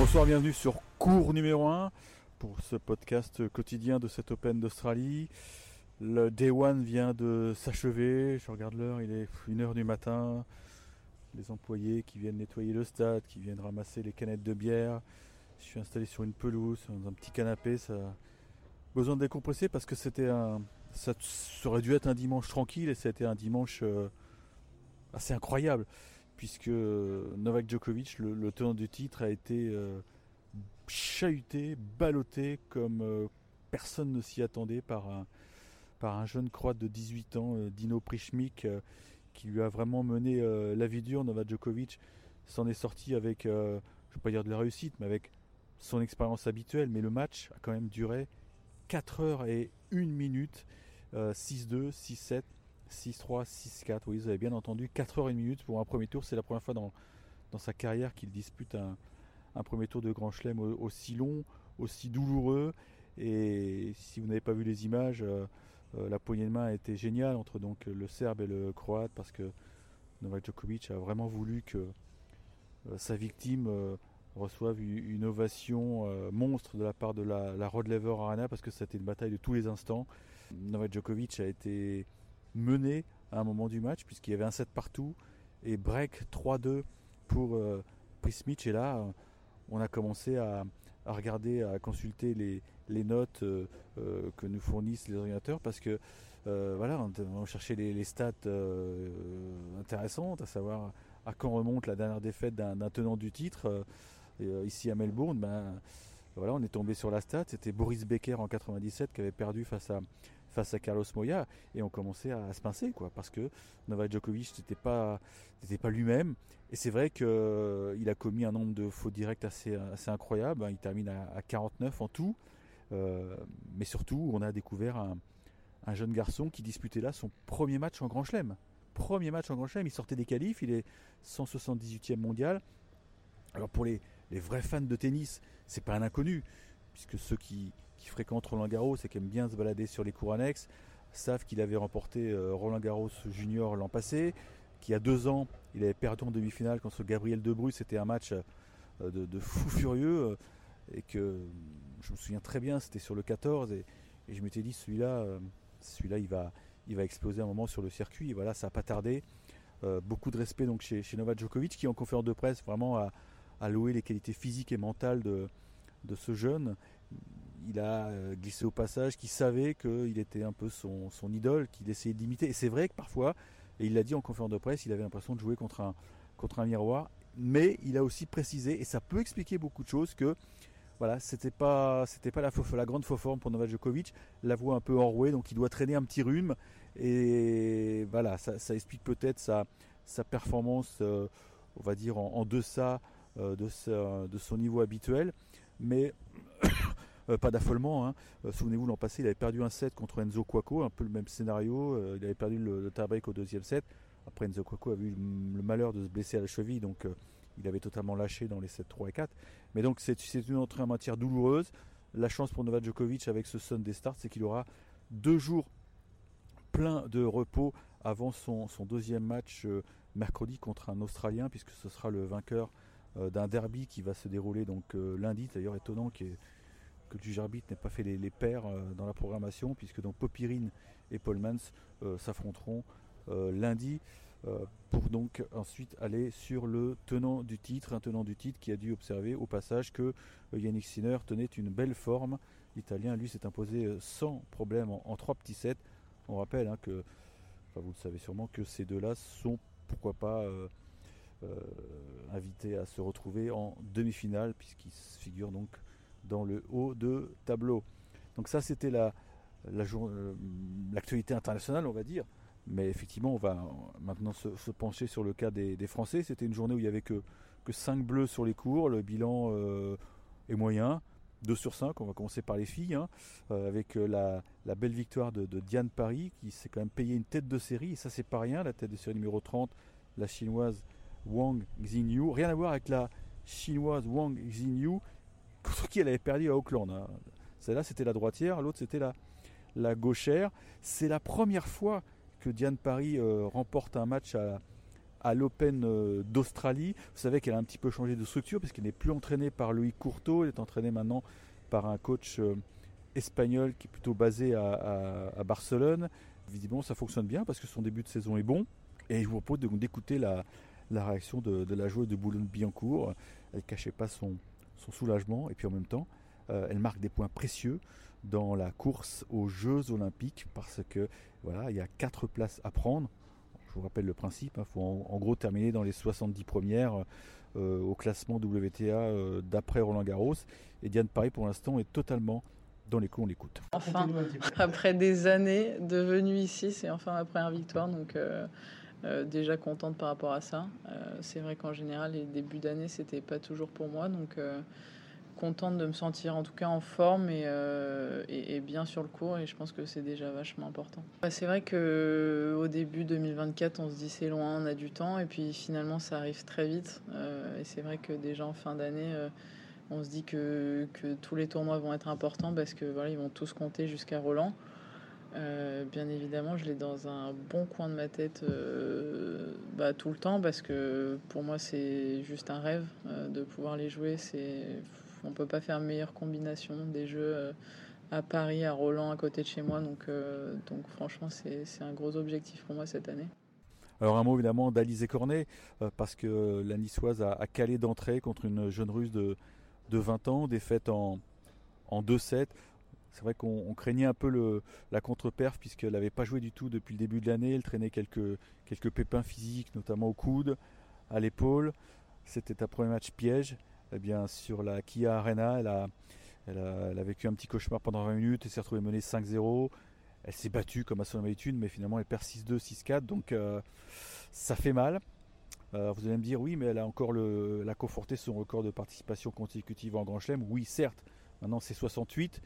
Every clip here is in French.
Bonsoir, bienvenue sur cours numéro 1 pour ce podcast quotidien de cet Open d'Australie. Le Day One vient de s'achever, je regarde l'heure, il est 1h du matin. Les employés qui viennent nettoyer le stade, qui viennent ramasser les canettes de bière. Je suis installé sur une pelouse, dans un petit canapé, ça besoin de décompresser parce que c'était un. Ça aurait dû être un dimanche tranquille et c'était un dimanche euh, assez incroyable puisque Novak Djokovic, le, tenant du titre, a été euh, chahuté, ballotté comme euh, personne ne s'y attendait par un, jeune croate de 18 ans, euh, Dino Prichmik, qui lui a vraiment mené la vie dure. Novak Djokovic s'en est sorti avec, je ne vais pas dire de la réussite, mais avec son expérience habituelle. Mais le match a quand même duré 4 heures et 1 minute, 6-2, 6-7. 6-3, 6-4, oui, vous avez bien entendu, 4 heures et 1 minute pour un premier tour. C'est la première fois dans, dans sa carrière qu'il dispute un, premier tour de Grand Chelem aussi long, aussi douloureux. Et si vous n'avez pas vu les images, euh, euh, la poignée de main a été géniale entre donc le Serbe et le Croate parce que Novak Djokovic a vraiment voulu que euh, sa victime reçoive une ovation monstre de la part de la, la Rod Lever Arena parce que c'était une bataille de tous les instants. Novak Djokovic a été mené à un moment du match, puisqu'il y avait un set partout, et break 3-2 pour euh, Et là, euh, on a commencé à, regarder, à consulter les, notes euh, euh, que nous fournissent les ordinateurs, parce que voilà, on, cherchait les, stats intéressantes, à savoir à quand remonte la dernière défaite d'un tenant du titre. ici à Melbourne, ben, voilà, on est tombé sur la stat, c'était Boris Becker en 97 qui avait perdu face à face à Carlos Moya et on commençait à, se pincer quoi parce que Novak Djokovic n'était pas n'était pas lui-même. Et c'est vrai qu'il euh, a commis un nombre de fautes directes assez assez incroyable il termine à, 49 en tout. Euh, mais surtout on a découvert un, jeune garçon qui disputait là son premier match en Grand Chelem. Premier match en Grand Chelem. Il sortait des qualifs. Il est 178e mondial. Alors pour les, les vrais fans de tennis c'est pas un inconnu puisque ceux qui fréquentent Roland Garros et qui aiment bien se balader sur les cours annexes savent qu'il avait remporté euh, Roland Garros junior l'an passé, qu'il y a deux ans, il avait perdu en demi-finale contre Gabriel Debrus, c'était un match euh, de, fou furieux, euh, et que je me souviens très bien, c'était sur le 14, et, je m'étais dit, celui-là, celui-là il, va, il va exploser un moment sur le circuit, et voilà, ça n'a pas tardé. beaucoup de respect donc chez, Novak Djokovic, qui en conférence de presse vraiment a, loué les qualités physiques et mentales de ce jeune, il a euh, glissé au passage, qu'il savait qu'il était un peu son, idole, qu'il essayait d'imiter. Et c'est vrai que parfois, et il l'a dit en conférence de presse, il avait l'impression de jouer contre un, miroir. Mais il a aussi précisé, et ça peut expliquer beaucoup de choses, que voilà, c'était pas, la, grande faux forme pour Novak Djokovic, la voix un peu enrouée, donc il doit traîner un petit rhume. Et voilà, ça, explique peut-être sa, performance, euh, va dire, en, deçà euh, de, de son niveau habituel. Mais euh, pas d'affolement. Hein. Euh, souvenez-vous, l'an passé, il avait perdu un set contre Enzo Cuoco, un peu le même scénario. Euh, il avait perdu le, le au deuxième set. Après, Enzo Cuoco avait eu le malheur de se blesser à la cheville, donc il avait totalement lâché dans les 7 3 et 4. Mais donc, c'est une entrée en matière douloureuse. La chance pour Novak Djokovic avec ce Sunday Start, c'est qu'il aura deux jours plein de repos avant son, deuxième match mercredi contre un Australien, puisque ce sera le vainqueur d'un derby qui va se dérouler donc lundi. D'ailleurs, étonnant que le juge arbitre n'ait pas fait les, les paires euh, dans la programmation, puisque donc Popirine et Paul Mans euh, s'affronteront euh, lundi pour donc ensuite aller sur le tenant du titre, un tenant du titre qui a dû observer au passage que Yannick Sinner tenait une belle forme. L'Italien, lui, s'est imposé sans problème en, trois petits sets. On rappelle hein, que, vous le savez sûrement, que ces deux-là sont, pourquoi pas, invités à se retrouver en demi-finale, puisqu'ils figurent donc dans le haut de tableau. Donc ça c'était la, euh, l'actualité internationale on va dire. Mais effectivement on va maintenant se, pencher sur le cas des, Français. C'était une journée où il n'y avait que, que 5 bleus sur les cours. Le bilan euh, est moyen. 2 sur 5, on va commencer par les filles, hein, euh, avec la, belle victoire de, Diane Paris, qui s'est quand même payé une tête de série, et ça c'est pas rien, la tête de série numéro 30, la chinoise Wang Xinyu. Rien à voir avec la chinoise Wang Xinyu, contre qui elle avait perdu à Auckland. Hein. Celle-là, c'était la droitière, l'autre, c'était la, la gauchère. C'est la première fois que Diane Paris euh, remporte un match à, l'Open d'Australie. Vous savez qu'elle a un petit peu changé de structure parce qu'elle n'est plus entraînée par Louis Courteau, elle est entraînée maintenant par un coach espagnol qui est plutôt basé à, Barcelone. Visiblement, ça fonctionne bien parce que son début de saison est bon. Et je vous propose d'écouter la, réaction de, la joueuse de Boulogne-Billancourt. Elle ne cachait pas son, soulagement et puis en même temps, euh, elle marque des points précieux dans la course aux Jeux Olympiques parce que voilà, il y a quatre places à prendre. Je vous rappelle le principe, il hein, faut en, gros terminer dans les 70 premières euh, au classement WTA euh, d'après Roland Garros. Et Diane Paris pour l'instant est totalement dans les coups, on l'écoute. Enfin, après des années de venue ici, c'est enfin ma première victoire, donc euh, euh, déjà contente par rapport à ça. Euh, c'est vrai qu'en général, les débuts d'année, c'était pas toujours pour moi, donc contente de me sentir en tout cas en forme et, bien sur le cours, et je pense que c'est déjà vachement important. C'est vrai que au début 2024, on se dit c'est loin, on a du temps, et puis finalement, ça arrive très vite, et c'est vrai que déjà en fin d'année on se dit que, tous les tournois vont être importants parce que voilà, ils vont tous compter jusqu'à Roland. Euh, bien évidemment, je l'ai dans un bon coin de ma tête euh, bah, tout le temps parce que pour moi, c'est juste un rêve euh, de pouvoir les jouer. C'est, on peut pas faire meilleure combinaison des jeux à Paris, à Roland, à côté de chez moi. Donc, franchement, c'est, un gros objectif pour moi cette année. Alors un mot évidemment d'Alizé Cornet parce que la niçoise a calé d'entrée contre une jeune russe de, de 20 ans, défaite en, en 2-7. C'est vrai qu'on craignait un peu la contre-perf puisqu'elle n'avait pas joué du tout depuis le début de l'année. Elle traînait quelques, pépins physiques, notamment au coude, à l'épaule. C'était un premier match piège. Eh bien, sur la Kia Arena, elle a, elle vécu un petit cauchemar pendant 20 minutes et s'est retrouvée menée 5-0. Elle s'est battue comme à son habitude, mais finalement elle perd 6-2, 6-4. Donc euh, ça fait mal. Euh, vous allez me dire, oui, mais elle a encore le, la conforté son record de participation consécutive en Grand Chelem. Oui, certes, maintenant c'est 68.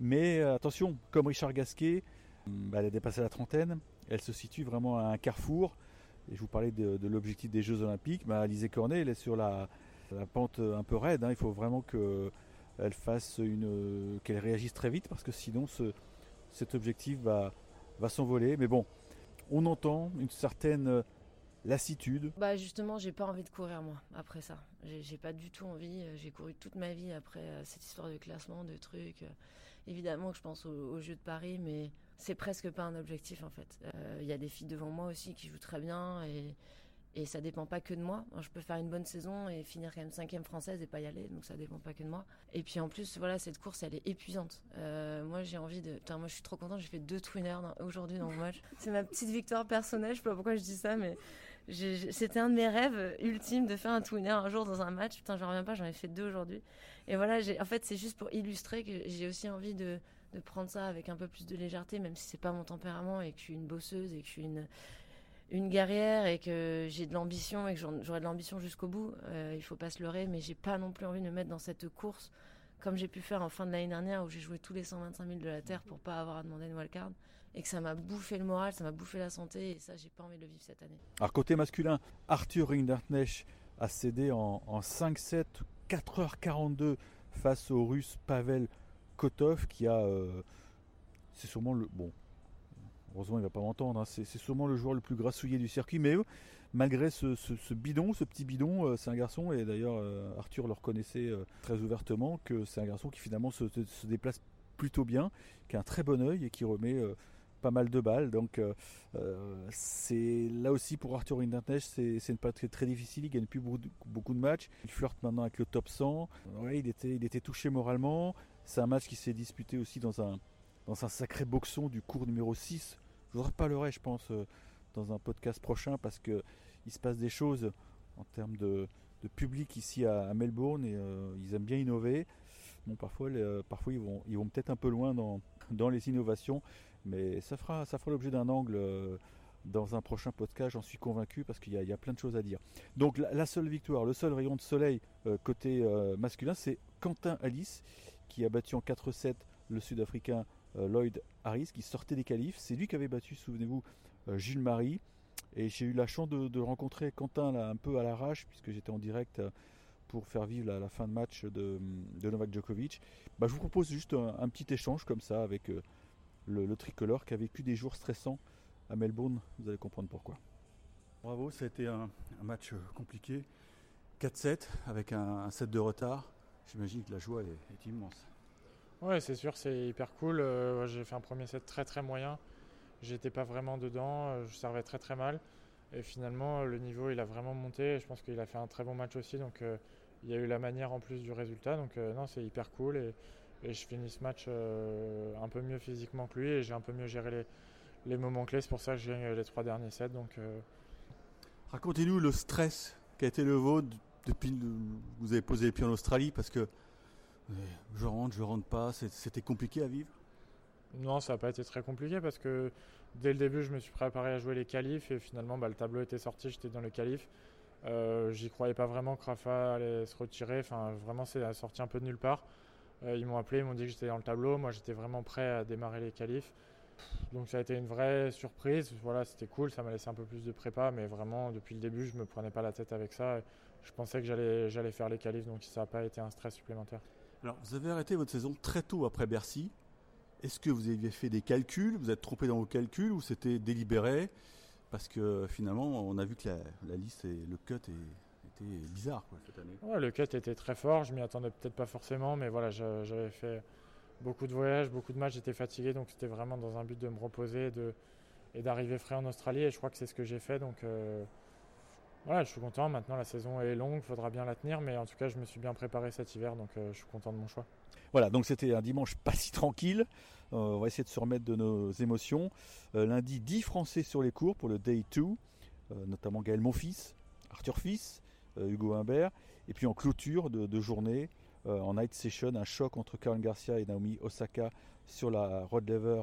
Mais euh, attention, comme Richard Gasquet, bah, elle a dépassé la trentaine. Elle se situe vraiment à un carrefour. Et je vous parlais de, l'objectif des Jeux Olympiques. Bah, Alizé Cornet, elle est sur la, pente un peu raide. Hein. Il faut vraiment qu'elle fasse une, qu'elle réagisse très vite parce que sinon ce, cet objectif va, s'envoler. Mais bon, on entend une certaine lassitude Bah justement, j'ai pas envie de courir moi après ça. J'ai pas du tout envie. Euh, j'ai couru toute ma vie après euh, cette histoire de classement, de trucs. Euh, évidemment que je pense aux, Jeux de Paris, mais c'est presque pas un objectif en fait. Il y a des filles devant moi aussi qui jouent très bien et, et ça dépend pas que de moi. Je peux faire une bonne saison et finir quand même cinquième française et pas y aller, donc ça dépend pas que de moi. Et puis en plus, voilà, cette course, elle est épuisante. moi, j'ai envie de. moi, je suis trop contente. J'ai fait deux twinners aujourd'hui dans le match. C'est ma petite victoire personnelle. Je sais pas pourquoi je dis ça, mais c'était un de mes rêves ultimes de faire un twinner un jour dans un match. Putain, je reviens pas, j'en ai fait deux aujourd'hui. Et voilà, en fait, c'est juste pour illustrer que j'ai aussi envie de, prendre ça avec un peu plus de légèreté, même si c'est pas mon tempérament et que je suis une bosseuse et que je suis une, une guerrière et que j'ai de l'ambition et que j'aurai de l'ambition jusqu'au bout. Euh, il faut pas se leurrer, mais j'ai pas non plus envie de me mettre dans cette course comme j'ai pu faire en fin de l'année dernière où j'ai joué tous les 125 000 de la Terre pour pas avoir à demander une wildcard et que ça m'a bouffé le moral, ça m'a bouffé la santé et ça j'ai pas envie de le vivre cette année. Alors côté masculin, Arthur Rinderknecht a cédé en, 5-7, 4h42 face au russe Pavel Kotov qui a... Euh, c'est sûrement le... Bon, heureusement il va pas m'entendre, hein, c'est sûrement le joueur le plus grassouillé du circuit, mais malgré ce, bidon, ce petit bidon, euh, c'est un garçon, et d'ailleurs euh, Arthur le reconnaissait très ouvertement, que c'est un garçon qui finalement se, déplace plutôt bien, qui a un très bon oeil et qui remet pas mal de balles. Donc euh, euh, c'est là aussi pour Arthur Hinderknecht, c'est une période très, difficile. Il gagne plus beaucoup de, matchs. Il flirte maintenant avec le top 100. il était, touché moralement. C'est un match qui s'est disputé aussi dans un, sacré boxon du cours numéro 6. Je vous reparlerai, je pense, euh, dans un podcast prochain parce que il se passe des choses en termes de, public ici à, Melbourne et ils aiment bien innover. Parfois, ils vont, peut-être un peu loin dans les innovations. Mais ça fera, ça fera l'objet d'un angle euh, dans un prochain podcast, j'en suis convaincu, parce qu'il y, a plein de choses à dire. Donc la, seule victoire, le seul rayon de soleil euh, côté euh, masculin, c'est Quentin Alice, qui a battu en 4-7 le Sud-Africain Lloyd Harris, qui sortait des qualifs. C'est lui qui avait battu, souvenez-vous, Gilles Marie. Et j'ai eu la chance de, rencontrer Quentin un peu à l'arrache, puisque j'étais en direct pour faire vivre la, fin de match de, Novak Djokovic. Bah, je vous propose juste un petit échange comme ça avec le, tricolore qui a vécu des jours stressants à Melbourne. Vous allez comprendre pourquoi. Bravo, ça a été un, match compliqué. 4-7 avec un, set de retard. J'imagine que la joie est, immense. Ouais, c'est sûr, c'est hyper cool. Euh, j'ai fait un premier set très très moyen. J'étais pas vraiment dedans, euh, je servais très très mal. Et finalement, le niveau il a vraiment monté. je pense qu'il a fait un très bon match aussi. Donc euh, il y a eu la manière en plus du résultat. Donc non, c'est hyper cool. Et, et, je finis ce match un peu mieux physiquement que lui. Et j'ai un peu mieux géré les, les moments clés. C'est pour ça que j'ai gagné les trois derniers sets. Donc Racontez-nous le stress qui a été le vôtre depuis que vous avez posé les pieds en Australie parce que je rentre, je rentre pas, c'était compliqué à vivre? Non, ça n'a pas été très compliqué parce que dès le début, je me suis préparé à jouer les qualifs et finalement, bah, le tableau était sorti, j'étais dans les qualifs. Euh, J'y croyais pas vraiment que Rafa allait se retirer, enfin vraiment, c'est sorti un peu de nulle part. Euh, ils m'ont appelé, ils m'ont dit que j'étais dans le tableau, moi j'étais vraiment prêt à démarrer les qualifs. Donc ça a été une vraie surprise. Voilà, c'était cool, ça m'a laissé un peu plus de prépa, mais vraiment depuis le début, je me prenais pas la tête avec ça. Je pensais que j'allais, faire les qualifs, donc ça n'a pas été un stress supplémentaire. Alors, vous avez arrêté votre saison très tôt après Bercy. Est-ce que vous aviez fait des calculs? Vous êtes trompé dans vos calculs ou c'était délibéré? Parce que finalement, on a vu que la, liste et le cut était bizarre cette année. Ouais, le cut était très fort. Je m'y attendais peut-être pas forcément, mais voilà, j'avais fait beaucoup de voyages, beaucoup de matchs, j'étais fatigué, donc c'était vraiment dans un but de me reposer et d'arriver frais en Australie. Et je crois que c'est ce que j'ai fait. Donc euh, voilà, je suis content. Maintenant, la saison est longue, il faudra bien la tenir, mais en tout cas, je me suis bien préparé cet hiver, donc euh, je suis content de mon choix. Voilà, donc c'était un dimanche pas si tranquille. Euh, on va essayer de se remettre de nos émotions. lundi, 10 Français sur les cours pour le Day 2, notamment Gaël Monfils, Arthur Fils, Hugo Humbert. Et puis en clôture de journée, euh, en night session, un choc entre Karen Garcia et Naomi Osaka sur la Rod Lever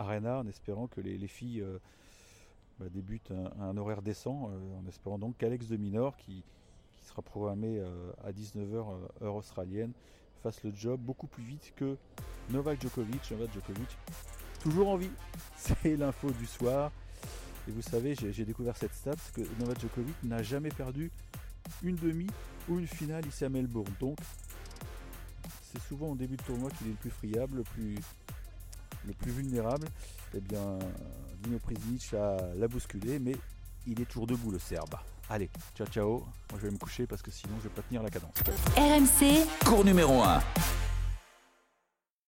Arena, en espérant que les, filles euh, bah, débutent un, horaire décent, euh, en espérant donc qu'Alex de Minor, qui, sera programmé à 19h heure australienne, fasse le job beaucoup plus vite que Novak Djokovic. Novak Djokovic, toujours en vie, c'est l'info du soir. Et vous savez, j'ai découvert cette stat que Novak Djokovic n'a jamais perdu une demi ou une finale ici à Melbourne. Donc c'est souvent au début de tournoi qu'il est le plus friable, le plus, le plus vulnérable. Eh bien, Dino Prizic l'a bousculé, mais il est toujours debout le Serbe. Allez, ciao ciao. Moi je vais me coucher parce que sinon je vais pas tenir la cadence. RMC, cours numéro 1.